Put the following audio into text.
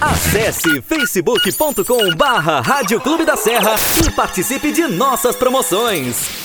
Acesse facebook.com barra Rádio Clube da Serra e participe de nossas promoções.